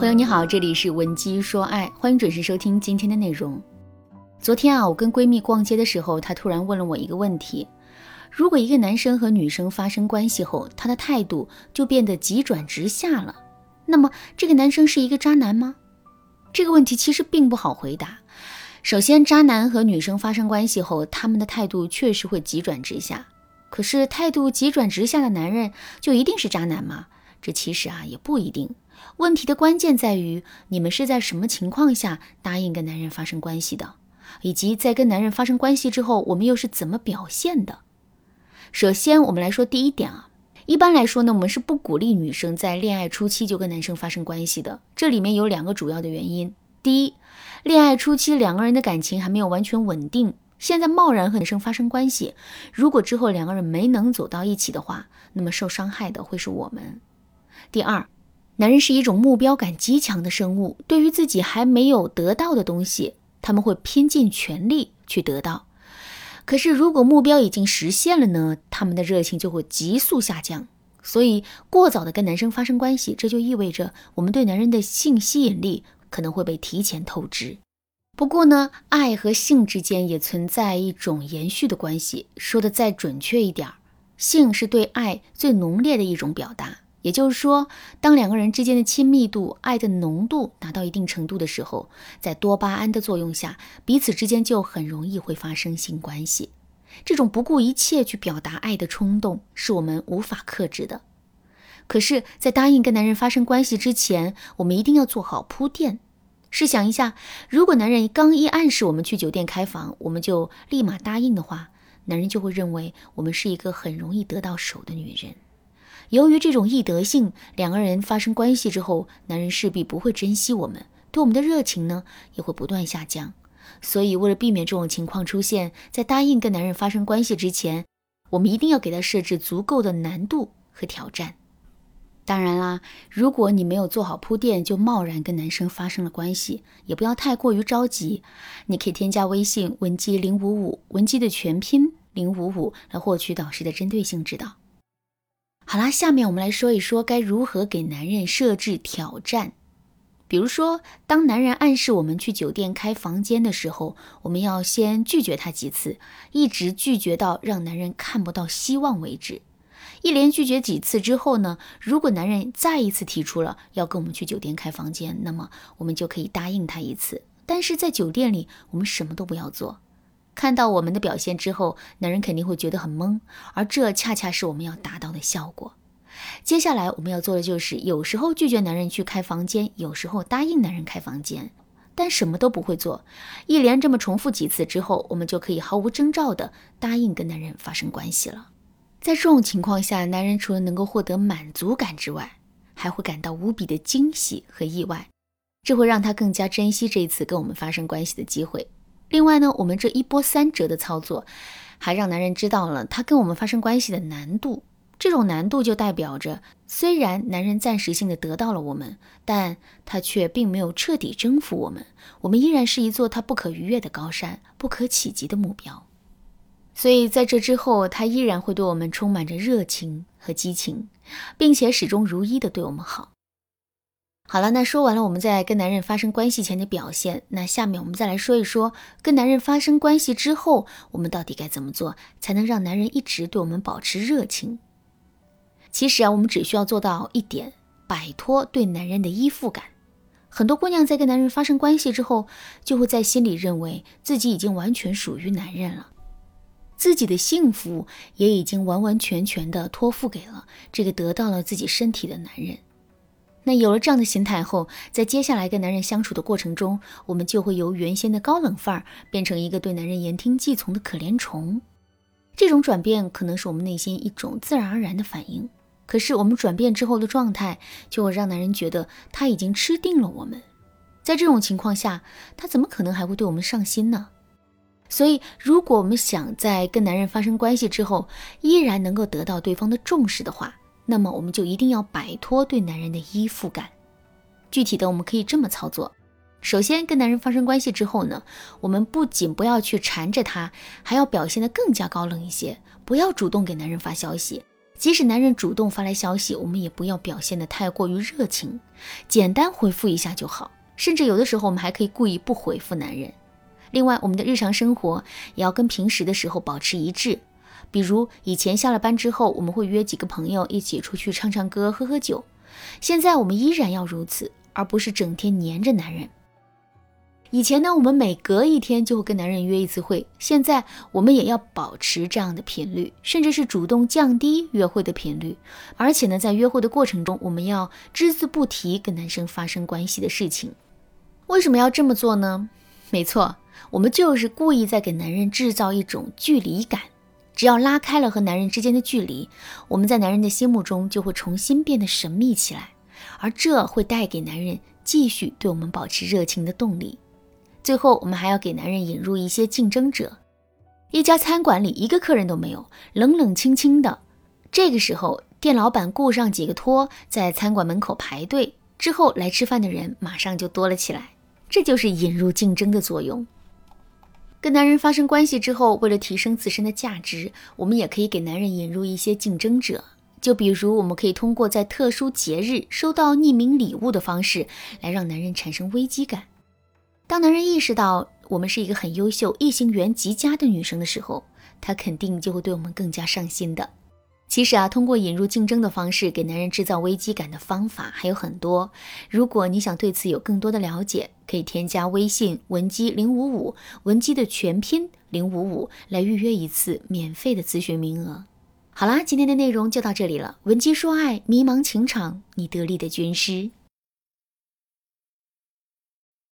朋友你好，这里是文姬说爱，欢迎准时收听今天的内容。昨天啊，我跟闺蜜逛街的时候，她突然问了我一个问题：如果一个男生和女生发生关系后，他的态度就变得急转直下了，那么这个男生是一个渣男吗？这个问题其实并不好回答。首先，渣男和女生发生关系后，他们的态度确实会急转直下。可是，态度急转直下的男人就一定是渣男吗？这其实啊也不一定。问题的关键在于你们是在什么情况下答应跟男人发生关系的，以及在跟男人发生关系之后，我们又是怎么表现的。首先，我们来说第一点啊。一般来说呢，我们是不鼓励女生在恋爱初期就跟男生发生关系的。这里面有两个主要的原因。第一，恋爱初期两个人的感情还没有完全稳定，现在贸然和男生发生关系，如果之后两个人没能走到一起的话，那么受伤害的会是我们。第二，男人是一种目标感极强的生物，对于自己还没有得到的东西，他们会拼尽全力去得到。可是，如果目标已经实现了呢？他们的热情就会急速下降。所以，过早的跟男生发生关系，这就意味着我们对男人的性吸引力可能会被提前透支。不过呢，爱和性之间也存在一种延续的关系。说的再准确一点，性是对爱最浓烈的一种表达。也就是说，当两个人之间的亲密度、爱的浓度达到一定程度的时候，在多巴胺的作用下，彼此之间就很容易会发生性关系。这种不顾一切去表达爱的冲动，是我们无法克制的。可是，在答应跟男人发生关系之前，我们一定要做好铺垫。试想一下，如果男人刚一暗示我们去酒店开房，我们就立马答应的话，男人就会认为我们是一个很容易得到手的女人。由于这种易得性，两个人发生关系之后，男人势必不会珍惜我们，对我们的热情呢也会不断下降。所以，为了避免这种情况出现，在答应跟男人发生关系之前，我们一定要给他设置足够的难度和挑战。当然啦，如果你没有做好铺垫，就贸然跟男生发生了关系，也不要太过于着急。你可以添加微信文姬零五五，文姬的全拼零五五，来获取导师的针对性指导。好啦，下面我们来说一说该如何给男人设置挑战。比如说，当男人暗示我们去酒店开房间的时候，我们要先拒绝他几次，一直拒绝到让男人看不到希望为止。一连拒绝几次之后呢，如果男人再一次提出了要跟我们去酒店开房间，那么我们就可以答应他一次。但是在酒店里，我们什么都不要做。看到我们的表现之后，男人肯定会觉得很懵，而这恰恰是我们要达到的效果。接下来我们要做的就是，有时候拒绝男人去开房间，有时候答应男人开房间，但什么都不会做。一连这么重复几次之后，我们就可以毫无征兆的答应跟男人发生关系了。在这种情况下，男人除了能够获得满足感之外，还会感到无比的惊喜和意外，这会让他更加珍惜这一次跟我们发生关系的机会。另外呢，我们这一波三折的操作，还让男人知道了他跟我们发生关系的难度。这种难度就代表着，虽然男人暂时性的得到了我们，但他却并没有彻底征服我们。我们依然是一座他不可逾越的高山，不可企及的目标。所以在这之后，他依然会对我们充满着热情和激情，并且始终如一的对我们好。好了，那说完了我们在跟男人发生关系前的表现，那下面我们再来说一说跟男人发生关系之后，我们到底该怎么做才能让男人一直对我们保持热情？其实啊，我们只需要做到一点，摆脱对男人的依附感。很多姑娘在跟男人发生关系之后，就会在心里认为自己已经完全属于男人了，自己的幸福也已经完完全全的托付给了这个得到了自己身体的男人。那有了这样的心态后，在接下来跟男人相处的过程中，我们就会由原先的高冷范儿变成一个对男人言听计从的可怜虫。这种转变可能是我们内心一种自然而然的反应，可是我们转变之后的状态就会让男人觉得他已经吃定了我们。在这种情况下，他怎么可能还会对我们上心呢？所以，如果我们想在跟男人发生关系之后，依然能够得到对方的重视的话，那么我们就一定要摆脱对男人的依附感。具体的，我们可以这么操作：首先，跟男人发生关系之后呢，我们不仅不要去缠着他，还要表现得更加高冷一些，不要主动给男人发消息，即使男人主动发来消息，我们也不要表现得太过于热情，简单回复一下就好。甚至有的时候，我们还可以故意不回复男人。另外，我们的日常生活也要跟平时的时候保持一致。比如以前下了班之后，我们会约几个朋友一起出去唱唱歌、喝喝酒。现在我们依然要如此，而不是整天黏着男人。以前呢，我们每隔一天就会跟男人约一次会，现在我们也要保持这样的频率，甚至是主动降低约会的频率。而且呢，在约会的过程中，我们要只字不提跟男生发生关系的事情。为什么要这么做呢？没错，我们就是故意在给男人制造一种距离感。只要拉开了和男人之间的距离，我们在男人的心目中就会重新变得神秘起来，而这会带给男人继续对我们保持热情的动力。最后，我们还要给男人引入一些竞争者。一家餐馆里一个客人都没有，冷冷清清的。这个时候，店老板雇上几个托，在餐馆门口排队，之后来吃饭的人马上就多了起来。这就是引入竞争的作用。跟男人发生关系之后，为了提升自身的价值，我们也可以给男人引入一些竞争者。就比如，我们可以通过在特殊节日收到匿名礼物的方式，来让男人产生危机感。当男人意识到我们是一个很优秀、异性缘极佳的女生的时候，他肯定就会对我们更加上心的。其实啊，通过引入竞争的方式给男人制造危机感的方法还有很多。如果你想对此有更多的了解，可以添加微信文姬零五五，文姬的全拼零五五，来预约一次免费的咨询名额。好啦，今天的内容就到这里了。文姬说爱，迷茫情场，你得力的军师。